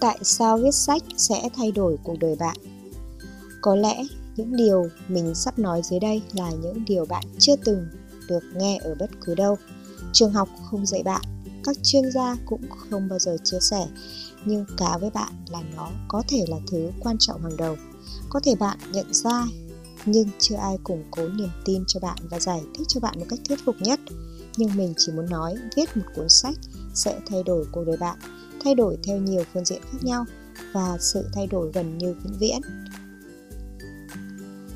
Tại sao viết sách sẽ thay đổi cuộc đời bạn? Có lẽ những điều mình sắp nói dưới đây là những điều bạn chưa từng được nghe ở bất cứ đâu. Trường học không dạy bạn, các chuyên gia cũng không bao giờ chia sẻ, nhưng cá với bạn là nó có thể là thứ quan trọng hàng đầu. Có thể bạn nhận ra nhưng chưa ai củng cố niềm tin cho bạn và giải thích cho bạn một cách thuyết phục nhất. Nhưng mình chỉ muốn nói viết một cuốn sách sẽ thay đổi cuộc đời bạn, thay đổi theo nhiều phương diện khác nhau và sự thay đổi gần như vĩnh viễn.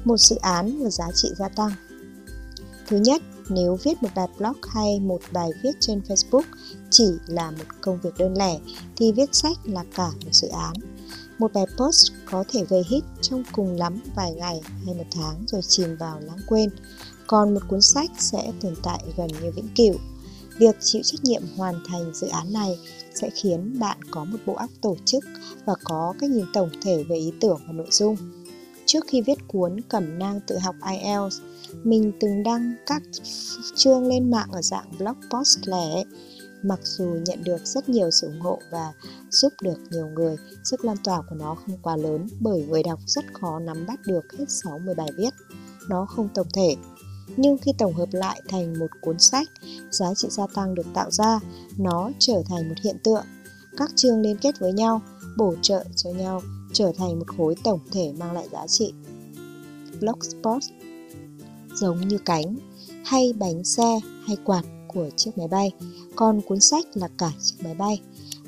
Một dự án và giá trị gia tăng Thứ nhất, nếu viết một bài blog hay một bài viết trên Facebook chỉ là một công việc đơn lẻ thì viết sách là cả một dự án. Một bài post có thể gây hit trong cùng lắm vài ngày hay một tháng rồi chìm vào lãng quên. Còn một cuốn sách sẽ tồn tại gần như vĩnh cửu. Việc chịu trách nhiệm hoàn thành dự án này sẽ khiến bạn có một bộ óc tổ chức và có cái nhìn tổng thể về ý tưởng và nội dung. Trước khi viết cuốn Cẩm nang tự học IELTS, mình từng đăng các chương lên mạng ở dạng blog post lẻ Mặc dù nhận được rất nhiều sự ủng hộ và giúp được nhiều người, sức lan tỏa của nó không quá lớn bởi người đọc rất khó nắm bắt được hết 60 bài viết. Nó không tổng thể. Nhưng khi tổng hợp lại thành một cuốn sách, giá trị gia tăng được tạo ra, nó trở thành một hiện tượng. Các chương liên kết với nhau, bổ trợ cho nhau, trở thành một khối tổng thể mang lại giá trị. Blogspot giống như cánh, hay bánh xe, hay quạt của chiếc máy bay, còn cuốn sách là cả chiếc máy bay.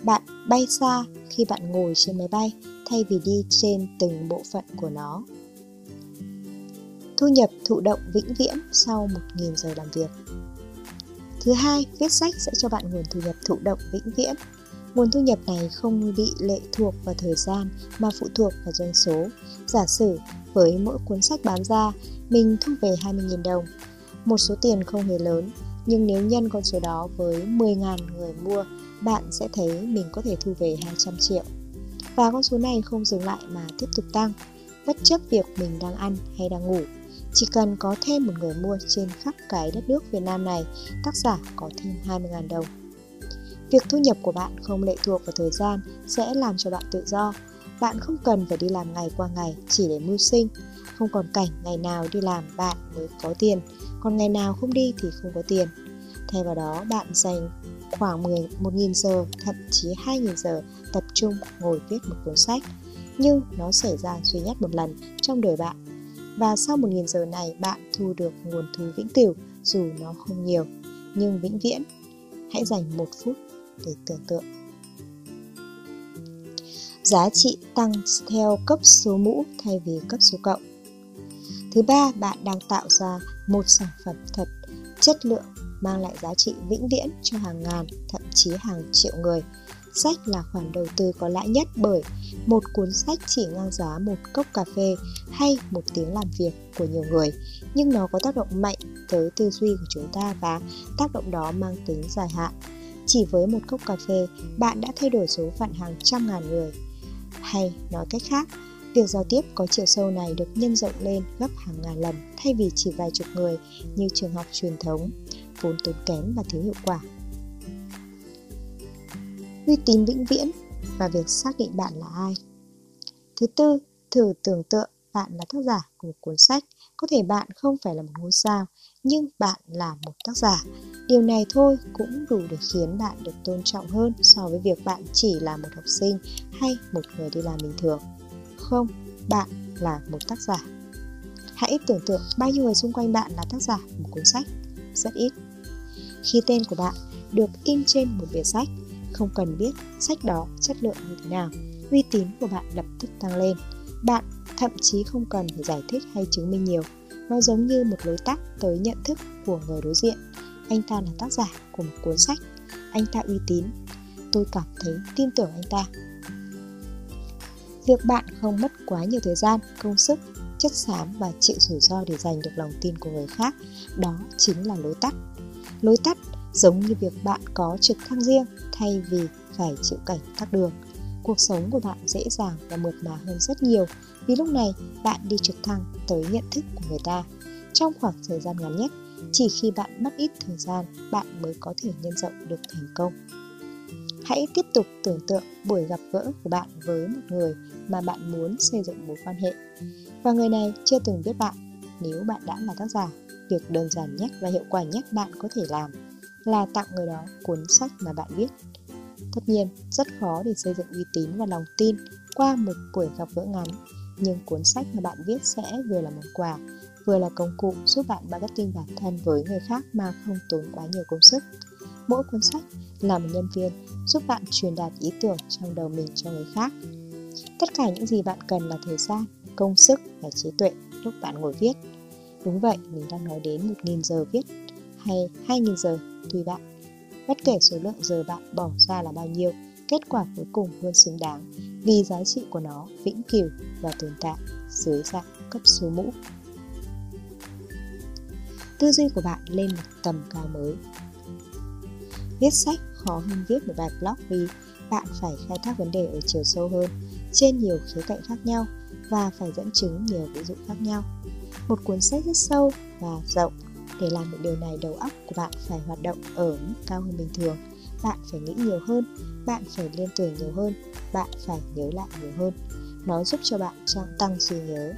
Bạn bay xa khi bạn ngồi trên máy bay thay vì đi trên từng bộ phận của nó. Thu nhập thụ động vĩnh viễn sau 1.000 giờ làm việc Thứ hai, viết sách sẽ cho bạn nguồn thu nhập thụ động vĩnh viễn. Nguồn thu nhập này không bị lệ thuộc vào thời gian mà phụ thuộc vào doanh số. Giả sử với mỗi cuốn sách bán ra, mình thu về 20.000 đồng. Một số tiền không hề lớn, nhưng nếu nhân con số đó với 10.000 người mua, bạn sẽ thấy mình có thể thu về 200 triệu. Và con số này không dừng lại mà tiếp tục tăng, bất chấp việc mình đang ăn hay đang ngủ. Chỉ cần có thêm một người mua trên khắp cái đất nước Việt Nam này, tác giả có thêm 20.000 đồng. Việc thu nhập của bạn không lệ thuộc vào thời gian sẽ làm cho bạn tự do. Bạn không cần phải đi làm ngày qua ngày chỉ để mưu sinh. Không còn cảnh ngày nào đi làm bạn mới có tiền, còn ngày nào không đi thì không có tiền. Thay vào đó, bạn dành khoảng 10, 1.000 giờ, thậm chí 2.000 giờ tập trung ngồi viết một cuốn sách. Nhưng nó xảy ra duy nhất một lần trong đời bạn. Và sau 1.000 giờ này, bạn thu được nguồn thu vĩnh cửu dù nó không nhiều, nhưng vĩnh viễn. Hãy dành một phút để tưởng tượng. Giá trị tăng theo cấp số mũ thay vì cấp số cộng. Thứ ba, bạn đang tạo ra một sản phẩm thật chất lượng mang lại giá trị vĩnh viễn cho hàng ngàn, thậm chí hàng triệu người. Sách là khoản đầu tư có lãi nhất bởi một cuốn sách chỉ ngang giá một cốc cà phê hay một tiếng làm việc của nhiều người, nhưng nó có tác động mạnh tới tư duy của chúng ta và tác động đó mang tính dài hạn. Chỉ với một cốc cà phê, bạn đã thay đổi số phận hàng trăm ngàn người. Hay nói cách khác, Việc giao tiếp có chiều sâu này được nhân rộng lên gấp hàng ngàn lần thay vì chỉ vài chục người như trường học truyền thống, vốn tốn kém và thiếu hiệu quả. Uy tín vĩnh viễn và việc xác định bạn là ai. Thứ tư, thử tưởng tượng bạn là tác giả của một cuốn sách. Có thể bạn không phải là một ngôi sao, nhưng bạn là một tác giả. Điều này thôi cũng đủ để khiến bạn được tôn trọng hơn so với việc bạn chỉ là một học sinh hay một người đi làm bình thường. Không, bạn là một tác giả. Hãy tưởng tượng bao nhiêu người xung quanh bạn là tác giả một cuốn sách. Rất ít. Khi tên của bạn được in trên một bìa sách, không cần biết sách đó chất lượng như thế nào, uy tín của bạn lập tức tăng lên. Bạn thậm chí không cần phải giải thích hay chứng minh nhiều. Nó giống như một lối tắt tới nhận thức của người đối diện. Anh ta là tác giả của một cuốn sách. Anh ta uy tín. Tôi cảm thấy tin tưởng anh ta Việc bạn không mất quá nhiều thời gian, công sức, chất xám và chịu rủi ro để giành được lòng tin của người khác, đó chính là lối tắt. Lối tắt giống như việc bạn có trực thăng riêng thay vì phải chịu cảnh tắc đường. Cuộc sống của bạn dễ dàng và mượt mà hơn rất nhiều vì lúc này bạn đi trực thăng tới nhận thức của người ta. Trong khoảng thời gian ngắn nhất, chỉ khi bạn mất ít thời gian, bạn mới có thể nhân rộng được thành công. Hãy tiếp tục tưởng tượng buổi gặp gỡ của bạn với một người mà bạn muốn xây dựng mối quan hệ. Và người này chưa từng biết bạn. Nếu bạn đã là tác giả, việc đơn giản nhất và hiệu quả nhất bạn có thể làm là tặng người đó cuốn sách mà bạn viết. Tất nhiên, rất khó để xây dựng uy tín và lòng tin qua một buổi gặp gỡ ngắn, nhưng cuốn sách mà bạn viết sẽ vừa là món quà, vừa là công cụ giúp bạn marketing bản thân với người khác mà không tốn quá nhiều công sức. Mỗi cuốn sách là một nhân viên giúp bạn truyền đạt ý tưởng trong đầu mình cho người khác. Tất cả những gì bạn cần là thời gian, công sức và trí tuệ lúc bạn ngồi viết. Đúng vậy, mình đang nói đến 1.000 giờ viết hay 2.000 giờ, tùy bạn. Bất kể số lượng giờ bạn bỏ ra là bao nhiêu, kết quả cuối cùng luôn xứng đáng vì giá trị của nó vĩnh cửu và tồn tại dưới dạng cấp số mũ. Tư duy của bạn lên một tầm cao mới. Viết sách khó hơn viết một bài blog vì bạn phải khai thác vấn đề ở chiều sâu hơn, trên nhiều khía cạnh khác nhau và phải dẫn chứng nhiều ví dụ khác nhau. Một cuốn sách rất sâu và rộng để làm được điều này đầu óc của bạn phải hoạt động ở mức cao hơn bình thường. Bạn phải nghĩ nhiều hơn, bạn phải liên tưởng nhiều hơn, bạn phải nhớ lại nhiều hơn. Nó giúp cho bạn tăng trí nhớ,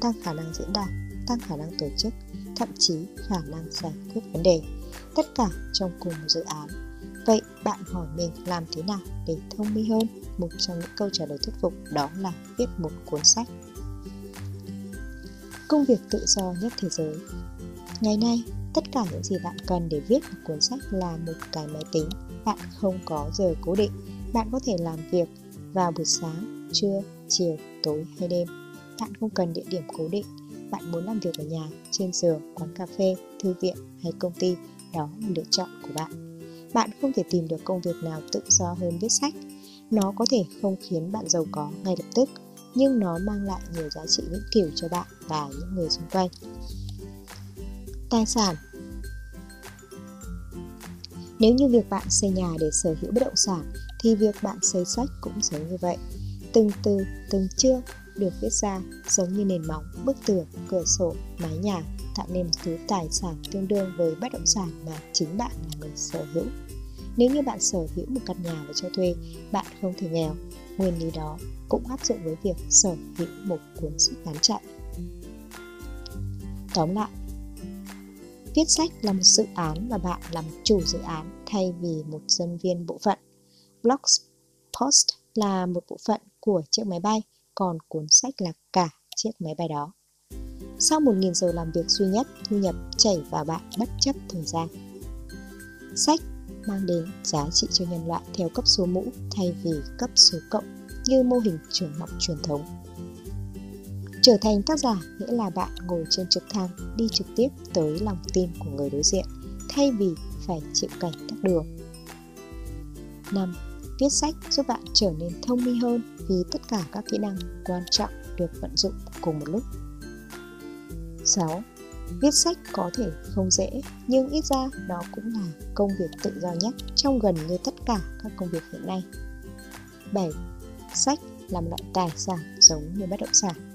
tăng khả năng diễn đạt, tăng khả năng tổ chức, thậm chí khả năng giải quyết vấn đề. Tất cả trong cùng một dự án Vậy bạn hỏi mình làm thế nào để thông minh hơn? Một trong những câu trả lời thuyết phục đó là viết một cuốn sách. Công việc tự do nhất thế giới Ngày nay, tất cả những gì bạn cần để viết một cuốn sách là một cái máy tính. Bạn không có giờ cố định. Bạn có thể làm việc vào buổi sáng, trưa, chiều, tối hay đêm. Bạn không cần địa điểm cố định. Bạn muốn làm việc ở nhà, trên giường, quán cà phê, thư viện hay công ty, đó là lựa chọn của bạn bạn không thể tìm được công việc nào tự do hơn viết sách. Nó có thể không khiến bạn giàu có ngay lập tức, nhưng nó mang lại nhiều giá trị vĩnh cửu cho bạn và những người xung quanh. Tài sản Nếu như việc bạn xây nhà để sở hữu bất động sản, thì việc bạn xây sách cũng giống như vậy. Từng từ, từng chương được viết ra giống như nền móng, bức tường, cửa sổ, mái nhà tạo nên một thứ tài sản tương đương với bất động sản mà chính bạn là người sở hữu. Nếu như bạn sở hữu một căn nhà để cho thuê, bạn không thể nghèo. Nguyên lý đó cũng áp dụng với việc sở hữu một cuốn sách bán chạy. Tóm lại, viết sách là một dự án và bạn là một chủ dự án thay vì một dân viên bộ phận. Blog post là một bộ phận của chiếc máy bay, còn cuốn sách là cả chiếc máy bay đó. Sau 1.000 giờ làm việc duy nhất, thu nhập chảy vào bạn bất chấp thời gian. Sách mang đến giá trị cho nhân loại theo cấp số mũ thay vì cấp số cộng như mô hình trường học truyền thống. Trở thành tác giả nghĩa là bạn ngồi trên trực thăng, đi trực tiếp tới lòng tim của người đối diện, thay vì phải chịu cảnh tắc đường. 5. Viết sách giúp bạn trở nên thông minh hơn vì tất cả các kỹ năng quan trọng được vận dụng cùng một lúc. 6. Viết sách có thể không dễ, nhưng ít ra nó cũng là công việc tự do nhất trong gần như tất cả các công việc hiện nay. 7. Sách là một loại tài sản giống như bất động sản.